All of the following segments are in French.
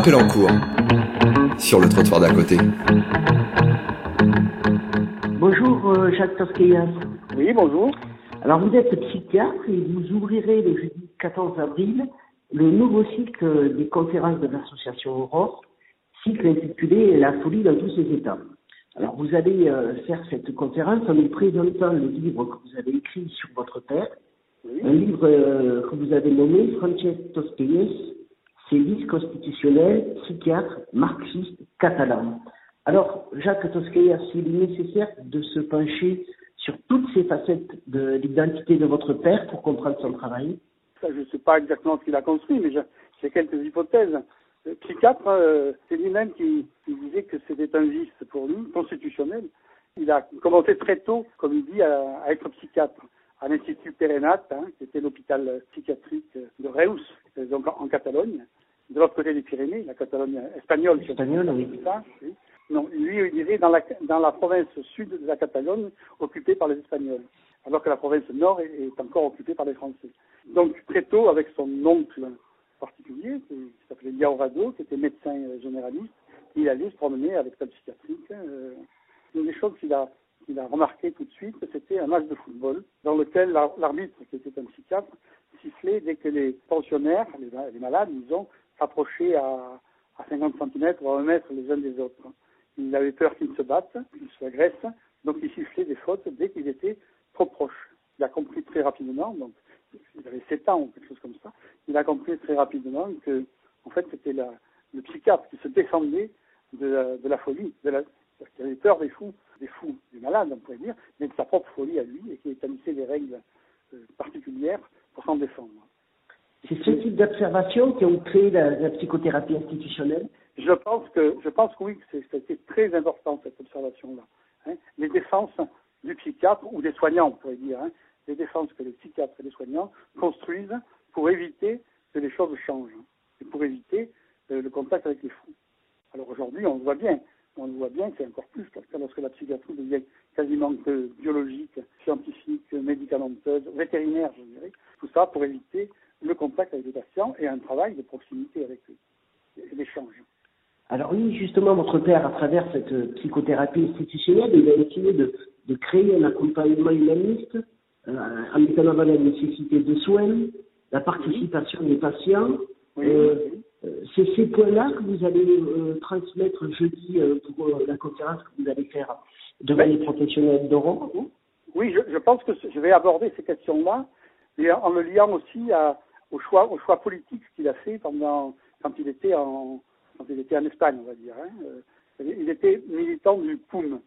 appel en cours sur le trottoir d'à côté. Bonjour euh, Jacques Tosquillas. Oui, bonjour. Alors vous êtes psychiatre et vous ouvrirez le jeudi 14 avril le nouveau cycle des conférences de l'association Aurore, cycle intitulé La folie dans tous ses états. Alors vous allez euh, faire cette conférence en nous présentant le livre que vous avez écrit sur votre père, Oui. un livre euh, que vous avez nommé Francesc Tosquelles, sévices constitutionnels, psychiatre, marxiste, catalan. Alors, Jacques Tosquelles, il est nécessaire de se pencher sur toutes ces facettes de l'identité de votre père pour comprendre son travail. Je ne sais pas exactement ce qu'il a construit, mais j'ai- quelques hypothèses. Le psychiatre, euh, c'est lui-même qui, disait que c'était un vice pour lui, constitutionnel. Il a commencé très tôt, comme il dit, à être psychiatre à l'Institut Perenat, hein, qui était l'hôpital psychiatrique de Reus, euh, donc en, en Catalogne, de l'autre côté des Pyrénées, la Catalogne espagnole. si on peut Espagnol, dire oui. ça, oui. Non, lui, il dirait dans la, dans la province sud de la Catalogne, occupée par les Espagnols, alors que la province nord est, est encore occupée par les Français. Donc, très tôt, avec son oncle particulier, qui qui s'appelait Liaurado, qui était médecin généraliste, il allait se promener avec sa psychiatrique. euh. Une des choses qu'il a, qu'il a remarqué tout de suite, c'était un match de football dans lequel l'ar- l'arbitre, qui était un psychiatre, sifflait dès que les pensionnaires, les, ma- les malades, disons, s'approchaient à, à 50 cm ou à 1 mètre les uns des autres. Il avait peur qu'ils se battent, qu'ils s'agressent, donc il sifflait des fautes dès qu'ils étaient trop proches. Il a compris très rapidement, donc il avait 7 ans ou quelque chose comme ça, il a compris très rapidement que, en fait, c'était le psychiatre qui se défendait de la, de la folie, de la, qui avait peur des fous, des fous, des malades, on pourrait dire, mais de sa propre folie à lui et qui établissait des règles euh, particulières pour s'en défendre. C'est ce type d'observation qui ont créé la, la psychothérapie institutionnelle? Je pense que, je pense que oui, c'était très important cette observation-là. hein. Les défenses du psychiatre ou des soignants, on pourrait dire, hein, les défenses que les psychiatres et les soignants construisent pour éviter que les choses changent et pour éviter euh, le contact avec les fous. Alors aujourd'hui, on le voit bien, on le voit bien, c'est encore plus parce que lorsque la psychiatrie devient quasiment que biologique, scientifique, médicamenteuse, vétérinaire, je dirais, tout ça pour éviter le contact avec les patients et un travail de proximité avec eux l'échange. Alors oui, justement, votre père, à travers cette euh, psychothérapie institutionnelle, il a essayé de, de créer un accompagnement humaniste euh, en mettant en avant la nécessité de soins, la participation des patients. Oui, Euh, oui. Euh, C'est ces points-là que vous allez euh, transmettre jeudi euh, pour la conférence que vous allez faire devant Oui. les professionnels d'Oran. Oui, je, je pense que je vais aborder ces questions-là, et en le liant aussi à, au choix, au choix politique qu'il a fait pendant quand il était en quand il était en Espagne, on va dire. hein. Il était militant du POUM,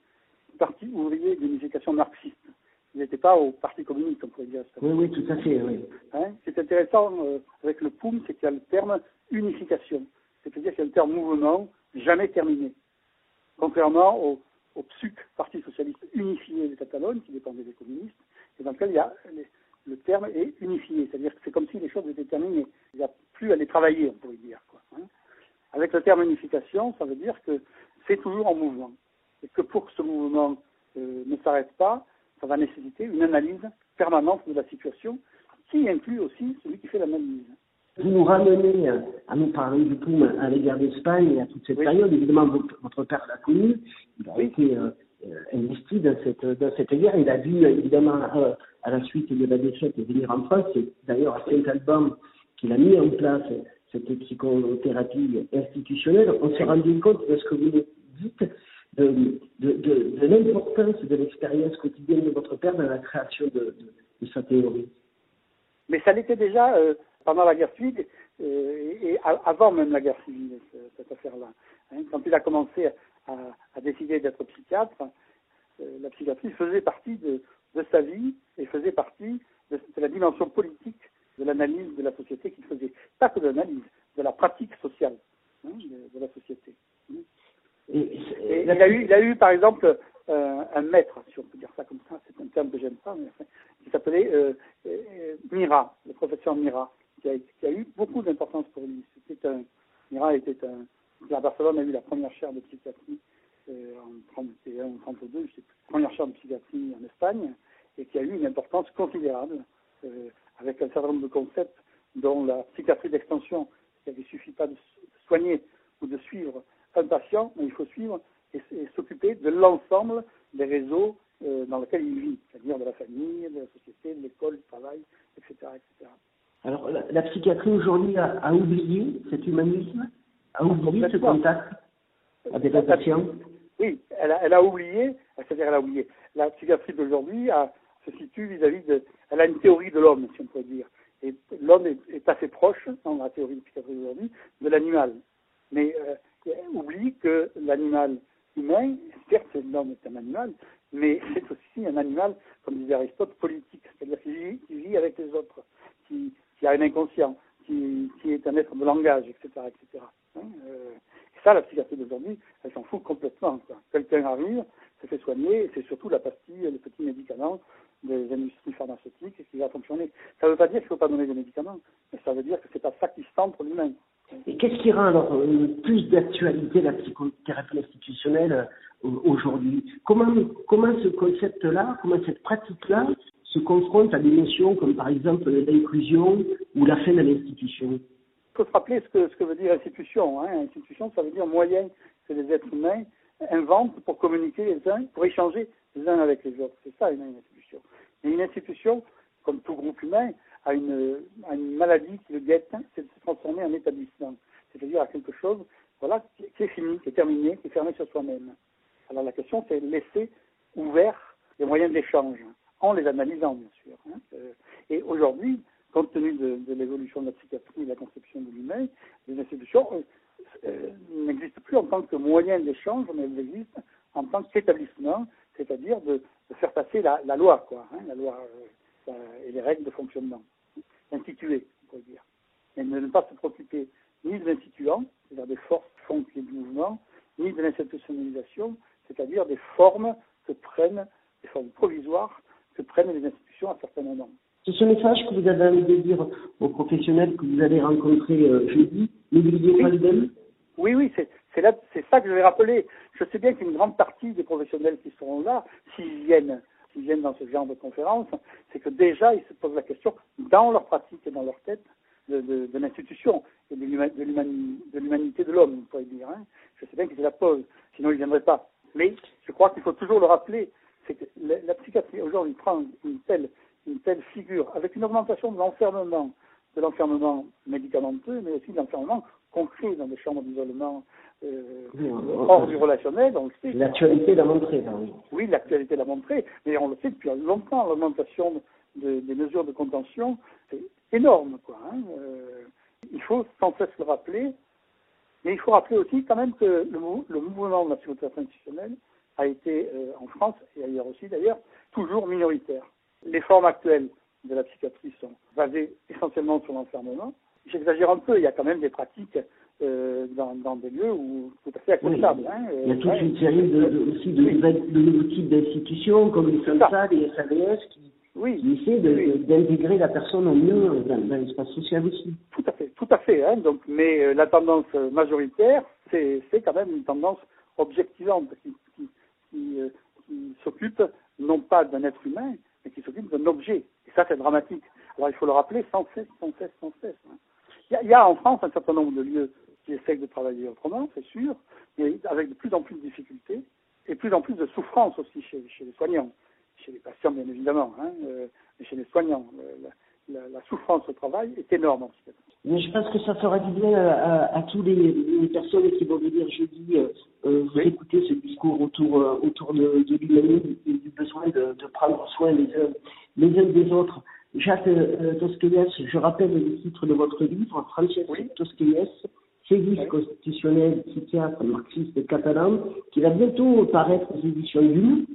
Parti ouvrier d'unification marxiste. Il n'était pas au Parti communiste, on pourrait dire. Oui, oui, tout à fait, oui. Hein. Ce qui est intéressant euh, avec le POUM, c'est qu'il y a le terme unification, c'est-à-dire qu'il y a le terme mouvement jamais terminé. Contrairement au, au PSUC, Parti socialiste unifié de Catalogne, qui dépendait des communistes, et dans lequel il y a le terme est unifié, c'est-à-dire que c'est comme si les choses étaient terminées. Il n'y a plus à les travailler, on pourrait dire. Quoi, hein. Avec le terme unification, ça veut dire que c'est toujours en mouvement. Et que pour que ce mouvement euh, ne s'arrête pas, ça va nécessiter une analyse permanente de la situation, qui inclut aussi celui qui fait l'analyse. Vous nous ramenez à nous parler du POUM à l'égard d'Espagne et à toute cette Oui. période. Évidemment, votre, père l'a connu. Il a Oui. été euh, investi dans cette, dans cette guerre. Il a dû, évidemment, euh, à la suite de la défaite, venir en France. C'est d'ailleurs à Saint-Alban qu'il a mis en place cette psychothérapie institutionnelle. On s'est rendu compte de ce que vous dites, de, l'importance de l'expérience quotidienne de votre père dans la création de, sa théorie. Mais ça l'était déjà euh, pendant la guerre civile euh, et, avant même la guerre civile, ce- cette affaire-là. Hein, quand il a commencé à, décider d'être psychiatre, euh, la psychiatrie faisait partie de, sa vie et faisait partie de la dimension politique de l'analyse de la société qu'il faisait. Pas que de l'analyse, de la pratique sociale hein, de, de la société. Et, Et il a eu, il a eu par exemple euh, un maître, si on peut dire ça comme ça, c'est un terme que j'aime pas, mais enfin, qui s'appelait euh, euh, Mira, le professeur Mira, qui a, qui a eu beaucoup d'importance pour lui. C'était un, Mira était un, à Barcelone a eu la première chaire de psychiatrie en 31 ou 32, je sais plus, première chaire de psychiatrie en Espagne, et qui a eu une importance considérable, avec un certain nombre de concepts, dont la psychiatrie d'extension, qu'il ne suffit pas de soigner ou de suivre un patient, mais il faut suivre et, s'occuper de l'ensemble des réseaux euh, dans lesquels il vit, c'est-à-dire de la famille, de la société, de l'école, du travail, etc. etc. Alors la, psychiatrie aujourd'hui a, oublié cet humanisme, a oublié ce contact avec les patients Oui, elle a, elle a oublié, c'est-à-dire elle a oublié. La psychiatrie d'aujourd'hui se situe vis-à-vis de, elle a une théorie de l'homme, si on peut dire. Et l'homme est, assez proche, dans la théorie de psychiatrie d'aujourd'hui, de l'animal. Mais euh, oublie que l'animal humain, certes l'homme est un animal, mais c'est aussi un animal, comme disait Aristote, politique, c'est-à-dire qui vit, avec les autres, qui, a un inconscient, qui, est un être de langage, etc. etc. Hein, euh, et ça, la psychiatrie d'aujourd'hui, elle s'en fout complètement. Quelqu'un arrive, se fait soigner, et c'est surtout la pastille, le petit médicament des industries pharmaceutiques qui va fonctionner. Ça ne veut pas dire qu'il ne faut pas donner des médicaments, mais ça veut dire que c'est pas ça qui pour l'humain. Qu'est-ce qui rend alors euh, plus d'actualité la psychothérapie institutionnelle euh, aujourd'hui? Comment, ce concept-là, comment cette pratique-là se confronte à des notions comme par exemple l'inclusion ou la fin de l'institution? Il faut se rappeler ce que, veut dire institution. Hein. Institution, ça veut dire moyen que les êtres humains inventent pour communiquer les uns, pour échanger les uns avec les autres. C'est ça une institution. Et une institution, comme tout groupe humain, a une, maladie qui le guette, c'est établissement. C'est-à-dire à quelque chose voilà, qui est fini, qui est terminé, qui est fermé sur soi-même. Alors la question, c'est laisser ouvert les moyens d'échange, en les analysant, bien sûr. Hein. Euh, et aujourd'hui, compte tenu de, l'évolution de la psychiatrie et de la conception de l'humain, les institutions euh, euh, n'existent plus en tant que moyen d'échange, mais elles existent en tant qu'établissement, c'est-à-dire de, faire passer la, loi, quoi, hein, la loi et les règles de fonctionnement, instituées, on pourrait dire. Et ne pas se préoccuper ni de l'instituant, c'est-à-dire des forces qui font qu'il du mouvement, ni de l'institutionnalisation, c'est-à-dire des formes que prennent, des formes provisoires que prennent les institutions à certains moments. C'est ce message que vous avez envie de dire aux professionnels que vous allez rencontrer euh, jeudi. N'oubliez pas le même. Oui, oui, c'est c'est ça que je vais rappeler. Je sais bien qu'une grande partie des professionnels qui seront là, s'ils viennent, s'ils viennent dans ce genre de conférence, c'est que déjà ils se posent la question dans leur pratique et dans leur tête et de l'humanité de l'homme, on pourrait dire. Hein. Je sais bien qu'ils se la posent, sinon ils ne viendraient pas. Mais je crois qu'il faut toujours le rappeler, c'est que la, psychiatrie aujourd'hui prend une telle, une telle figure, avec une augmentation de l'enfermement, de l'enfermement médicamenteux, mais aussi de l'enfermement concret dans des chambres d'isolement euh, hors du relationnel. L'actualité l'a montré, oui. Oui, l'actualité l'a montré, mais on le sait depuis longtemps, l'augmentation des mesures de contention, c'est énorme, quoi. Hein. Euh, il faut sans cesse le rappeler, mais il faut rappeler aussi quand même que le, le mouvement de la psychothérapie institutionnelle a été, euh, en France et ailleurs aussi d'ailleurs, toujours minoritaire. Les formes actuelles de la psychiatrie sont basées essentiellement sur l'enfermement. J'exagère un peu, il y a quand même des pratiques euh, dans, dans, des lieux où tout à fait acceptables. Hein, il y a toute une série de, aussi de, de, nouveaux types d'institutions comme les SAMSA, les SAVS qui, oui. d'intégrer la personne au mieux dans, l'espace social aussi. Tout à fait, tout à fait. Hein, donc, mais euh, la tendance majoritaire, c'est quand même une tendance objectivante qui, qui, qui, euh, qui s'occupe non pas d'un être humain, mais qui s'occupe d'un objet. Et ça, c'est dramatique. Alors il faut le rappeler sans cesse, sans cesse, sans cesse. Hein. Il y, a en France un certain nombre de lieux qui essayent de travailler autrement, c'est sûr, mais avec de plus en plus de difficultés et plus en plus de souffrance aussi chez, chez les soignants, chez les patients bien évidemment, hein, euh, mais chez les soignants. La, la, souffrance au travail est énorme en Mais je pense que ça fera du bien à, à, toutes les, les, personnes qui vont venir jeudi euh, euh vous écouter ce discours autour, euh, autour de, de l'humanisme et du besoin de, de, prendre soin les uns, les uns des autres. Jacques euh, je rappelle le titre de votre livre, Francesc oui. Tosquelles, Sévice constitutionnel, psychiatre marxiste catalan, qui va bientôt paraître aux éditions Lune.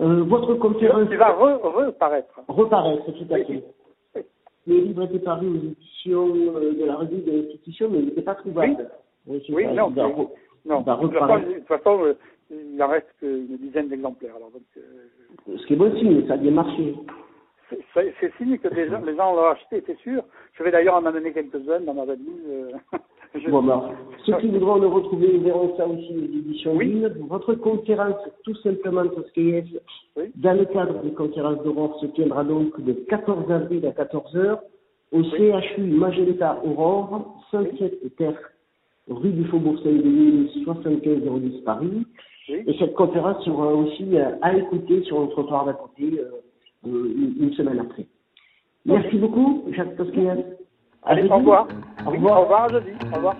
Euh, votre conférence. Qui va reparaître. reparaître, tout à fait. Le livre était paru aux éditions euh, de la revue de l'institution, mais il n'était pas trouvable. Oui, oui non. Va, non. Va de toute façon, euh, il en reste qu'une dizaine d'exemplaires. Alors, donc, euh... Ce qui est bon signe, ça a bien marché c'est signe que les gens, les gens l'ont acheté, c'est sûr. Je vais d'ailleurs en amener quelques-uns dans ma valise. Bon, ben, ceux qui voudront le retrouver, verront ça aussi les éditions oui. Votre conférence Tout simplement Tosquelles, dans le cadre des conférences d'Aurore, se tiendra donc le 14 avril à 14h au. CHU Magenta Aurore, 107 Terre, rue du Faubourg Saint-Denis, 75010 Paris. Et cette conférence sera aussi euh, à écouter sur le trottoir d'à côté euh, euh, une semaine après. Merci beaucoup, Jacques Tosquelles. Allez, au revoir. Au revoir, au revoir jeudi. Au revoir.